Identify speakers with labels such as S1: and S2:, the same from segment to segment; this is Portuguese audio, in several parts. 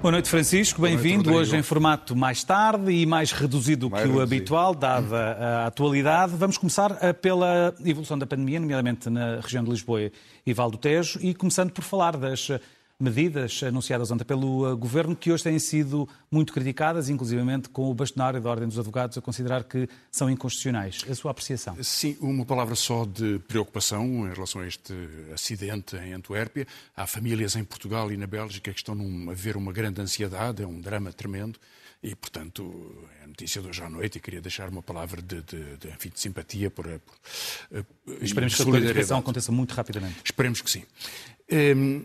S1: Boa noite, Francisco. Bem-vindo. Hoje em formato mais tarde e mais reduzido mais que o habitual, dada a atualidade. Vamos começar eh, pela evolução da pandemia, nomeadamente na região de Lisboa e Val do Tejo, e começando por falar das medidas anunciadas ontem pelo eh, Governo, que hoje têm sido muito criticadas, inclusivamente com o bastonário da Ordem dos Advogados a considerar que são inconstitucionais. A sua apreciação?
S2: Sim, uma palavra só de preocupação em relação a este acidente em Antuérpia. Há famílias em Portugal e na Bélgica que estão a ver uma grande ansiedade, é um drama tremendo. E, portanto, é a notícia de hoje à noite e queria deixar uma palavra de, de, de, enfim, de simpatia por, por,
S1: por Esperemos que a clarificação aconteça muito rapidamente.
S2: Esperemos que sim. Um,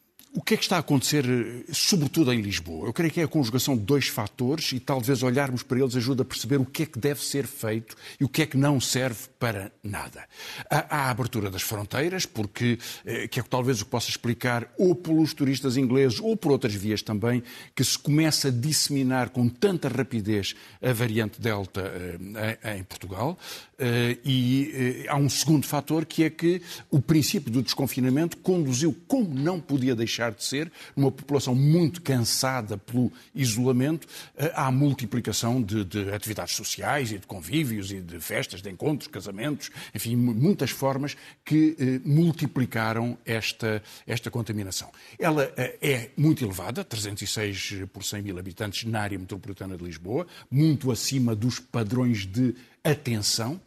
S2: o que é que está a acontecer, sobretudo em Lisboa? Eu creio que é a conjugação de dois fatores e talvez olharmos para eles ajude a perceber o que é que deve ser feito e o que é que não serve para nada. Há a abertura das fronteiras, porque, eh, que é talvez o que possa explicar, ou pelos turistas ingleses ou por outras vias também, que se começa a disseminar com tanta rapidez a variante Delta eh, em Portugal. Eh, e há um segundo fator, que é que o princípio do desconfinamento conduziu, como não podia deixar deixar de ser, numa população muito cansada pelo isolamento, eh, há multiplicação de, de atividades sociais e de convívios e de festas, de encontros, casamentos, enfim, muitas formas que eh, multiplicaram esta, esta contaminação. Ela eh, é muito elevada, 306 por 100 mil habitantes na área metropolitana de Lisboa, muito acima dos padrões de atenção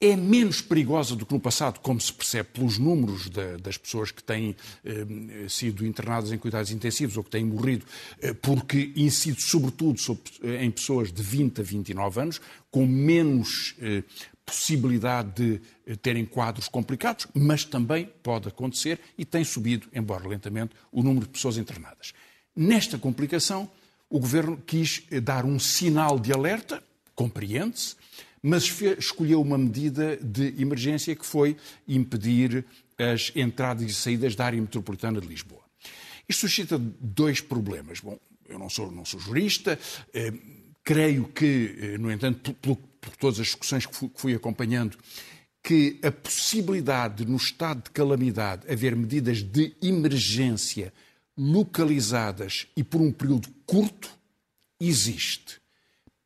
S2: é menos perigosa do que no passado, como se percebe pelos números de, das pessoas que têm eh, sido internadas em cuidados intensivos ou que têm morrido, eh, porque incide sobretudo sobre, eh, em pessoas de 20 a 29 anos, com menos eh, possibilidade de eh, terem quadros complicados, mas também pode acontecer e tem subido, embora lentamente, o número de pessoas internadas. Nesta complicação, o Governo quis eh, dar um sinal de alerta, compreende-se, mas escolheu uma medida de emergência que foi impedir as entradas e saídas da área metropolitana de Lisboa. Isto suscita dois problemas. Bom, eu não sou, não sou jurista, eh, creio que, eh, no entanto, por, por, todas as discussões que fui, que fui acompanhando, que a possibilidade de, no estado de calamidade, haver medidas de emergência localizadas e por um período curto, existe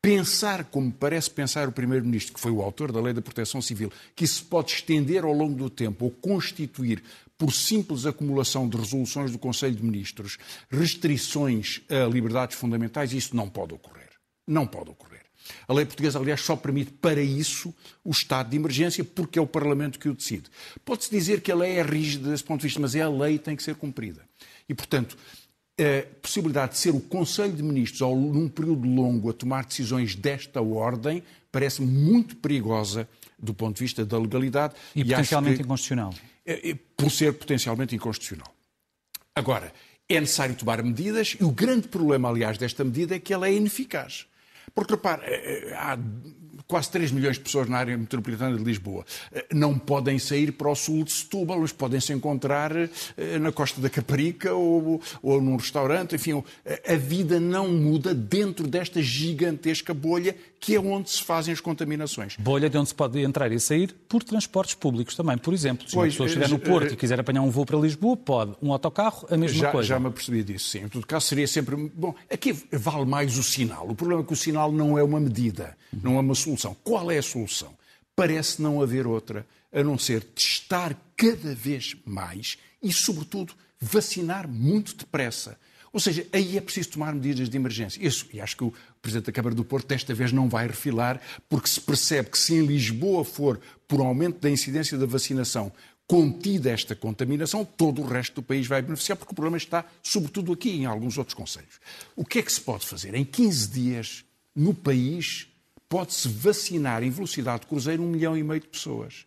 S2: pensar como parece pensar o Primeiro-Ministro, que foi o autor da Lei da Proteção Civil, que isso pode estender ao longo do tempo ou constituir, por simples acumulação de resoluções do Conselho de Ministros, restrições a liberdades fundamentais, isso não pode ocorrer. Não pode ocorrer. A lei portuguesa, aliás, só permite para isso o estado de emergência, porque é o Parlamento que o decide. Pode-se dizer que a lei é rígida desse ponto de vista, mas é a lei que tem que ser cumprida. E, portanto, a possibilidade de ser o Conselho de Ministros, ao, num período longo, a tomar decisões desta ordem, parece muito perigosa do ponto de vista da legalidade.
S1: E, e potencialmente que, inconstitucional.
S2: É, é, por ser potencialmente inconstitucional. Agora, é necessário tomar medidas e o grande problema, aliás, desta medida é que ela é ineficaz. Porque, repare, é, é, há quase 3 milhões de pessoas na área metropolitana de Lisboa. Eh, não podem sair para o sul de Setúbal, mas podem se encontrar eh, na costa da Caparica ou, ou num restaurante. Enfim, a vida não muda dentro desta gigantesca bolha que é onde se fazem as contaminações.
S1: Bolha de onde se pode entrar e sair por transportes públicos também. Por exemplo, se pois, uma pessoa estiver no Porto uh, e quiser apanhar um voo para Lisboa, pode. Um autocarro, a mesma
S2: já,
S1: coisa.
S2: Já me apercebi disso, sim. Em todo caso, seria sempre... Bom, aqui vale mais o sinal. O problema é que o sinal não é uma medida, não é uma solução. Qual é a solução? Parece não haver outra, a não ser testar cada vez mais e, sobretudo, vacinar muito depressa. Ou seja, aí é preciso tomar medidas de emergência. Isso, e acho que o Presidente da Câmara do Porto desta vez não vai refilar, porque se percebe que se em Lisboa for por aumento da incidência da vacinação contida esta contaminação, todo o resto do país vai beneficiar, porque o problema está, sobretudo aqui, em alguns outros conselhos. O que é que se pode fazer? Em 15 dias, no país, pode-se vacinar em velocidade de cruzeiro um milhão e meio de pessoas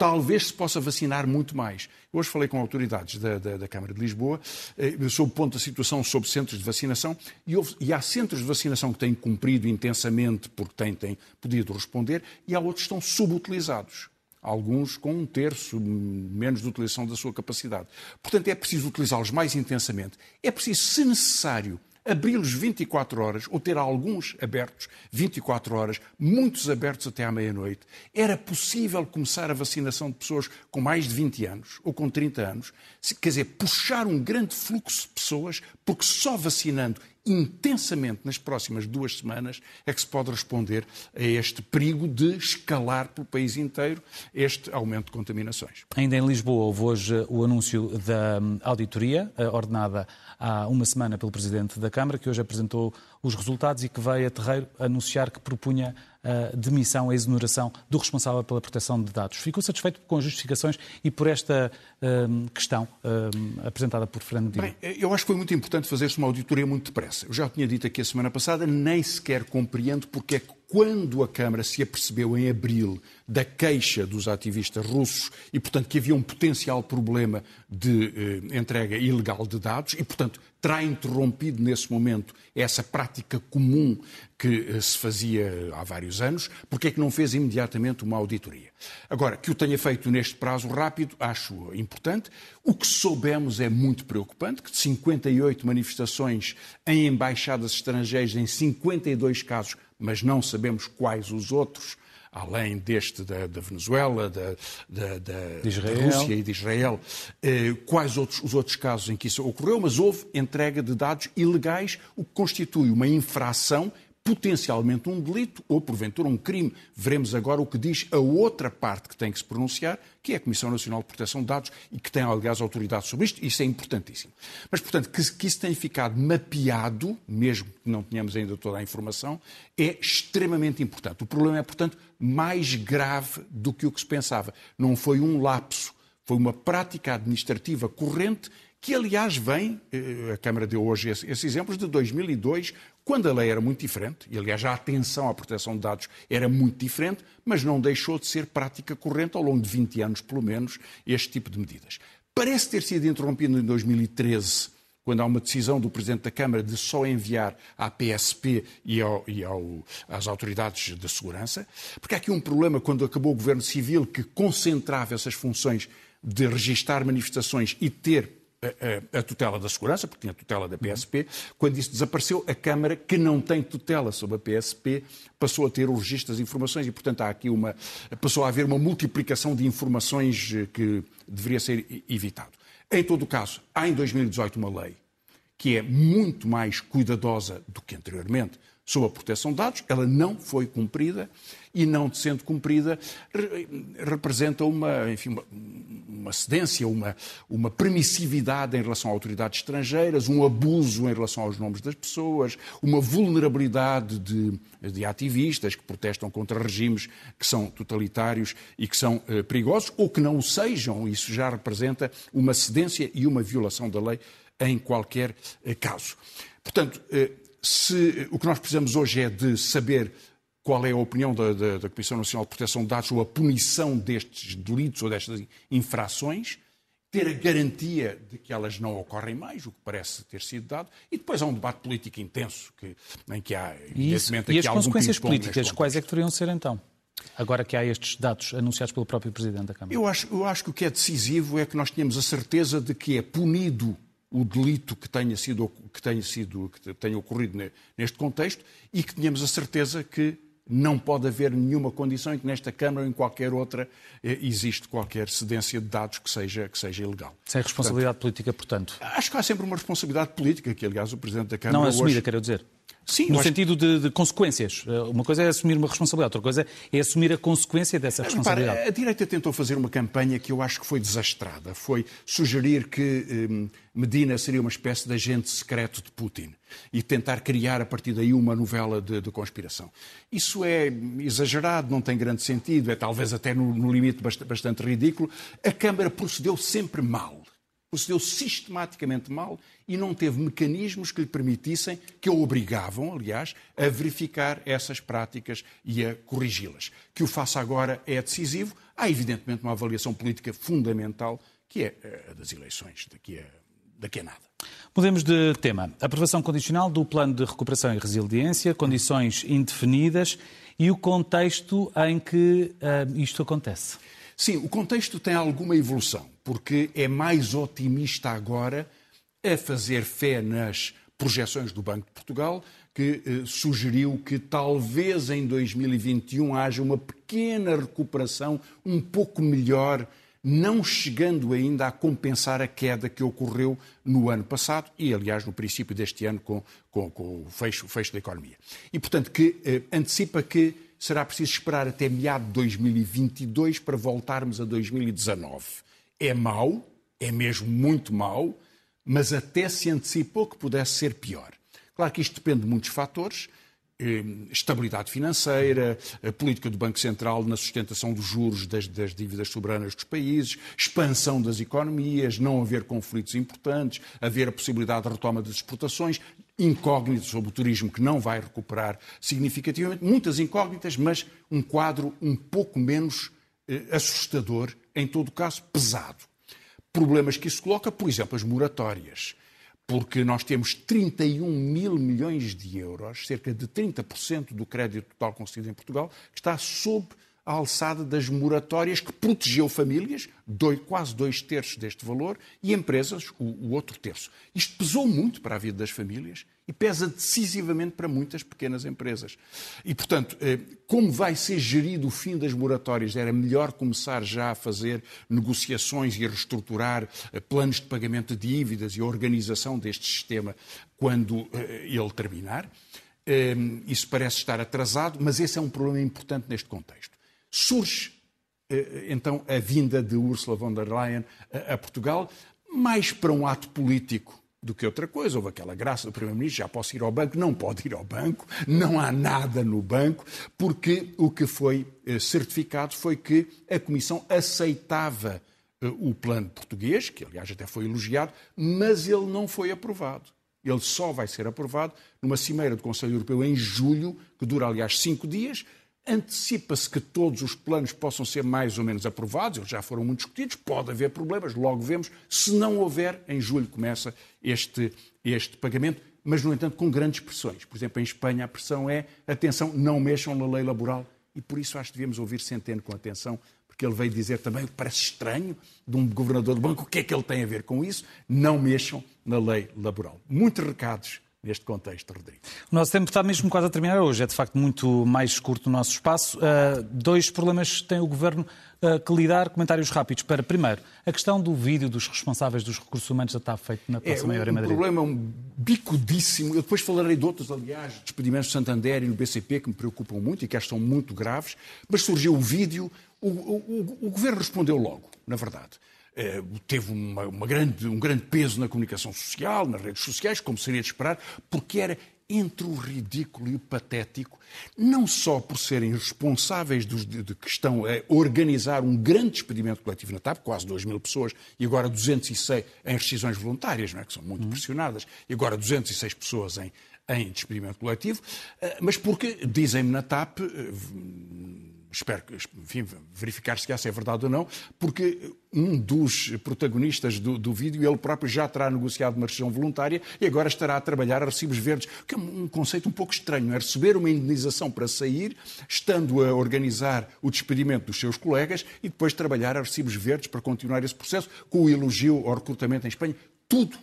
S2: talvez se possa vacinar muito mais. Hoje falei com autoridades da, da, da Câmara de Lisboa eh, sobre o ponto da situação sobre centros de vacinação e, houve, e, há centros de vacinação que têm cumprido intensamente porque têm, têm podido responder e há outros que estão subutilizados. Alguns com um terço menos de utilização da sua capacidade. Portanto, é preciso utilizá-los mais intensamente. É preciso, se necessário, abri-los 24 horas, ou ter alguns abertos 24 horas, muitos abertos até à meia-noite. Era possível começar a vacinação de pessoas com mais de 20 anos ou com 30 anos, quer dizer, puxar um grande fluxo de pessoas, porque só vacinando intensamente nas próximas duas semanas é que se pode responder a este perigo de escalar pelo país inteiro este aumento de contaminações.
S1: Ainda em Lisboa houve hoje o anúncio da auditoria eh, ordenada há uma semana pelo Presidente da Câmara, que hoje apresentou os resultados e que veio a terreiro anunciar que propunha a demissão, a exoneração do responsável pela proteção de dados. Ficou satisfeito com as justificações e por esta um, questão um, apresentada por Fernando Dino?
S2: Bem, eu acho que foi muito importante fazer-se uma auditoria muito depressa. Eu já tinha dito aqui a semana passada, nem sequer compreendo porque é que quando a Câmara se apercebeu em abril da queixa dos ativistas russos e, portanto, que havia um potencial problema de eh, entrega ilegal de dados e, portanto, terá interrompido nesse momento essa prática comum que eh, se fazia há vários anos, porque é que não fez imediatamente uma auditoria? Agora, que o tenha feito neste prazo rápido, acho importante. O que soubemos é muito preocupante, que de 58 manifestações em embaixadas estrangeiras, em 52 casos, mas não sabemos quais os outros, além deste da, da Venezuela, da, da, da, Rússia e de Israel, eh, quais outros, os outros casos em que isso ocorreu, mas houve entrega de dados ilegais, o que constitui uma infração potencialmente um delito ou, porventura, um crime. Veremos agora o que diz a outra parte que tem que se pronunciar, que é a Comissão Nacional de Proteção de Dados e que tem, aliás, autoridade sobre isto. Isso é importantíssimo. Mas, portanto, que, que isso tenha ficado mapeado, mesmo que não tenhamos ainda toda a informação, é extremamente importante. O problema é, portanto, mais grave do que o que se pensava. Não foi um lapso, foi uma prática administrativa corrente que aliás vem, eh, a Câmara deu hoje esses exemplos, de 2002, quando a lei era muito diferente, e aliás a atenção à proteção de dados era muito diferente, mas não deixou de ser prática corrente ao longo de 20 anos, pelo menos, este tipo de medidas. Parece ter sido interrompido em 2013, quando há uma decisão do Presidente da Câmara de só enviar à PSP e, ao, e ao, às autoridades de segurança, porque há aqui um problema quando acabou o Governo Civil que concentrava essas funções de registar manifestações e ter a, tutela da segurança, porque tinha tutela da PSP. Quando isso desapareceu, a Câmara, que não tem tutela sobre a PSP, passou a ter o registro das informações e, portanto, há aqui uma. passou a haver uma multiplicação de informações eh, que deveria ser evitado. Em todo o caso, há em 2018 uma lei que é muito mais cuidadosa do que anteriormente sobre a proteção de dados, ela não foi cumprida e, não sendo cumprida, representa uma, enfim, uma, uma cedência, uma, uma permissividade em relação a autoridades estrangeiras, um abuso em relação aos nomes das pessoas, uma vulnerabilidade de, de ativistas que protestam contra regimes que são totalitários e que são eh, perigosos, ou que não o sejam. Isso já representa uma cedência e uma violação da lei em qualquer eh, caso. Portanto, eh, se o que nós precisamos hoje é de saber qual é a opinião da, da, da, Comissão Nacional de Proteção de Dados ou a punição destes delitos ou destas infrações, ter a garantia de que elas não ocorrem mais, o que parece ter sido dado, e depois há um debate político intenso que, em que há,
S1: e isso, E as consequências políticas, quais é que deveriam ser então? Agora que há estes dados anunciados pelo próprio Presidente da Câmara.
S2: Eu acho, eu acho que o que é decisivo é que nós tenhamos a certeza de que é punido o delito que tenha sido que tenha sido que tenha ocorrido neste contexto e que tenhamos a certeza que não pode haver nenhuma condição em que nesta Câmara ou em qualquer outra eh, existe qualquer cedência de dados que seja, que seja ilegal.
S1: Sem responsabilidade portanto, política, portanto?
S2: Acho que há sempre uma responsabilidade política, que aliás o Presidente da Câmara...
S1: Não assumida, hoje... quero dizer. Sim, no sentido de, de, consequências. Eh, uma coisa é assumir uma responsabilidade, outra coisa é assumir a consequência dessa responsabilidade.
S2: Repara, a direita tentou fazer uma campanha que eu acho que foi desastrada. Foi sugerir que hum, Medina seria uma espécie de agente secreto de Putin e tentar criar a partir daí uma novela de, de conspiração. Isso é exagerado, não tem grande sentido, é talvez até no, no limite bastante, bastante ridículo. A Câmara procedeu sempre mal procedeu sistematicamente mal e não teve mecanismos que lhe permitissem, que o obrigavam, aliás, a verificar essas práticas e a corrigi-las. Que o faça agora é decisivo. Há, evidentemente, uma avaliação política fundamental, que é eh, a das eleições, daqui a, daqui a nada.
S1: Mudemos de tema. Aprovação condicional do Plano de Recuperação e Resiliência, condições indefinidas e o contexto em que uh, isto acontece.
S2: Sim, o contexto tem alguma evolução, porque é mais otimista agora a fazer fé nas projeções do Banco de Portugal, que eh, sugeriu que talvez em 2021 haja uma pequena recuperação, um pouco melhor, não chegando ainda a compensar a queda que ocorreu no ano passado e, aliás, no princípio deste ano com, com, com o, fecho, o, fecho, da economia. E, portanto, que eh, antecipa que será preciso esperar até meado de 2022 para voltarmos a 2019. É mau, é mesmo muito mau, mas até se antecipou que pudesse ser pior. Claro que isto depende de muitos fatores, estabilidade financeira, a política do Banco Central na sustentação dos juros das, das, dívidas soberanas dos países, expansão das economias, não haver conflitos importantes, haver a possibilidade de retoma das exportações, incógnitas sobre o turismo que não vai recuperar significativamente, muitas incógnitas, mas um quadro um pouco menos eh, assustador, em todo caso pesado. Problemas que isso coloca, por exemplo, as moratórias porque nós temos 31 mil milhões de euros, cerca de 30% do crédito total concedido em Portugal, que está sob a alçada das moratórias que protegeu famílias, dois, quase dois terços deste valor, e empresas, o, o, outro terço. Isto pesou muito para a vida das famílias e pesa decisivamente para muitas pequenas empresas. E, portanto, eh, como vai ser gerido o fim das moratórias? Era melhor começar já a fazer negociações e a reestruturar eh, planos de pagamento de dívidas e a organização deste sistema quando eh, ele terminar. Isso parece estar atrasado, mas esse é um problema importante neste contexto. Surge então a vinda de Ursula von der Leyen a Portugal, mais para um ato político do que outra coisa. Houve aquela graça do Primeiro-Ministro, já posso ir ao banco, não pode ir ao banco, não há nada no banco, porque o que foi eh, certificado foi que a Comissão aceitava eh, o plano português, que aliás até foi elogiado, mas ele não foi aprovado. Ele só vai ser aprovado numa cimeira do Conselho Europeu em julho, que dura aliás cinco dias, Antecipa-se que todos os planos possam ser mais ou menos aprovados, eles já foram muito discutidos, pode haver problemas, logo vemos. Se não houver, em julho começa este, este pagamento, mas, no entanto, com grandes pressões. Por exemplo, em Espanha a pressão é, atenção, não mexam na lei laboral. E por isso acho que devíamos ouvir Centeno com atenção, porque ele veio dizer também o que parece estranho de um governador do banco, o que é que ele tem a ver com isso? Não mexam na lei laboral. Muitos recados neste contexto, Rodrigo.
S1: O nosso tempo está mesmo quase a terminar hoje, é de facto muito mais curto o nosso espaço. Uh, dois problemas tem o Governo uh, que lidar, comentários rápidos. Para, primeiro, a questão do vídeo dos responsáveis dos recursos humanos já está feito na Praça
S2: é,
S1: Maior
S2: em
S1: Madrid.
S2: O problema é um bicudíssimo. Eu depois falarei de outros, aliás, despedimentos de Santander e no BCP que me preocupam muito e que são muito graves, mas surgiu o vídeo, o, o, o, o Governo respondeu logo, na verdade. Eh, teve uma, uma grande, um grande peso na comunicação social, nas redes sociais, como seria de esperar, porque era entre o ridículo e o patético, não só por serem responsáveis dos, de, de, que estão a organizar um grande despedimento coletivo na TAP, quase 2 mil pessoas, e agora 206 em rescisões voluntárias, não é? que são muito uhum. pressionadas, e agora 206 pessoas em, em despedimento coletivo, eh, mas porque, dizem-me na TAP, eh, espero enfim, verificar se essa é verdade ou não, porque um dos protagonistas do, do, vídeo, ele próprio já terá negociado uma rescisão voluntária e agora estará a trabalhar a recibos verdes, que é um conceito um pouco estranho, é receber uma indenização para sair, estando a organizar o despedimento dos seus colegas e depois trabalhar a recibos verdes para continuar esse processo, com o elogio ao recrutamento em Espanha, tudo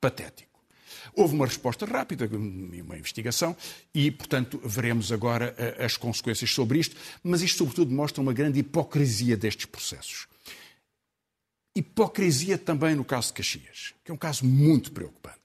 S2: patético. Houve uma resposta rápida, uma investigação, e, portanto, veremos agora eh, as consequências sobre isto, mas isto, sobretudo, mostra uma grande hipocrisia destes processos. Hipocrisia também no caso de Caxias, que é um caso muito preocupante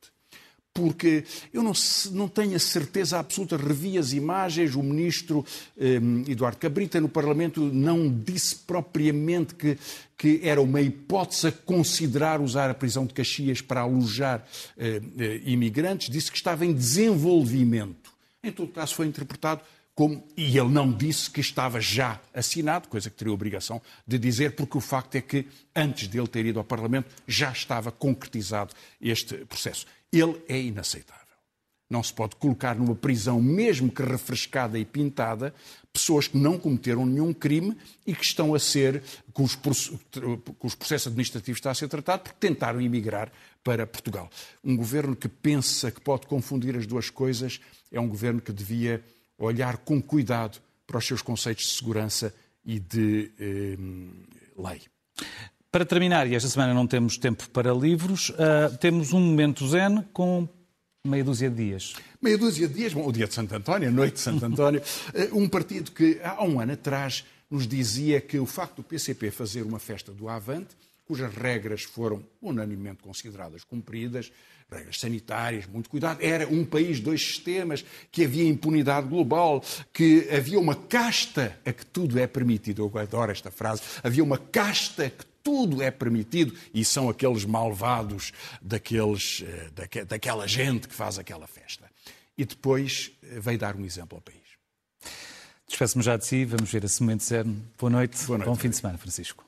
S2: porque eu não, não, tenho a certeza absoluta, revi as imagens, o ministro eh, Eduardo Cabrita no Parlamento não disse propriamente que, que, era uma hipótese a considerar usar a prisão de Caxias para alojar eh, eh, imigrantes, disse que estava em desenvolvimento. Em todo caso, foi interpretado como, e ele não disse que estava já assinado, coisa que teria a obrigação de dizer, porque o facto é que, antes dele ter ido ao Parlamento, já estava concretizado este processo. Ele é inaceitável. Não se pode colocar numa prisão, mesmo que refrescada e pintada, pessoas que não cometeram nenhum crime e que estão a ser, cujos, os processos administrativos estão a ser tratados porque tentaram emigrar para Portugal. Um governo que pensa que pode confundir as duas coisas é um governo que devia olhar com cuidado para os seus conceitos de segurança e de eh, lei.
S1: Para terminar, e esta semana não temos tempo para livros, uh, temos um momento zen com meia dúzia de dias.
S2: Meia dúzia de dias, bom, o dia de Santo António, a noite de Santo António, eh, um partido que há um ano atrás nos dizia que o facto do PCP fazer uma festa do Avante, cujas regras foram unanimemente consideradas cumpridas, regras sanitárias, muito cuidado, era um país, dois sistemas, que havia impunidade global, que havia uma casta a que tudo é permitido. Eu adoro esta frase. Havia uma casta que tudo é permitido e são aqueles malvados daqueles, eh, daquela gente que faz aquela festa. E depois eh, veio dar um exemplo ao país.
S1: Despeço-me já de si, vamos ver esse momento zero. Boa noite, Boa noite bom fim de semana, Francisco.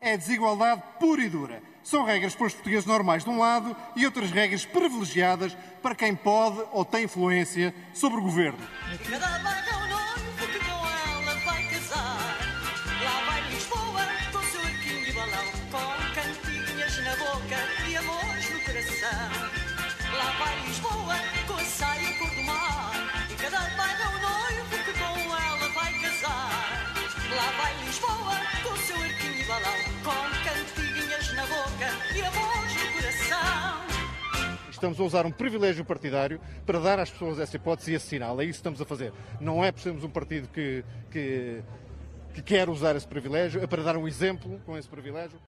S3: É desigualdade pura e dura. São regras para os portugueses normais de um lado e outras regras privilegiadas para quem pode ou tem influência sobre o governo. Estamos a usar um privilégio partidário para dar às pessoas essa hipótese e esse sinal. É isso que estamos a fazer. Não é por sermos um partido que, que, que quer usar esse privilégio, é para dar um exemplo com esse privilégio.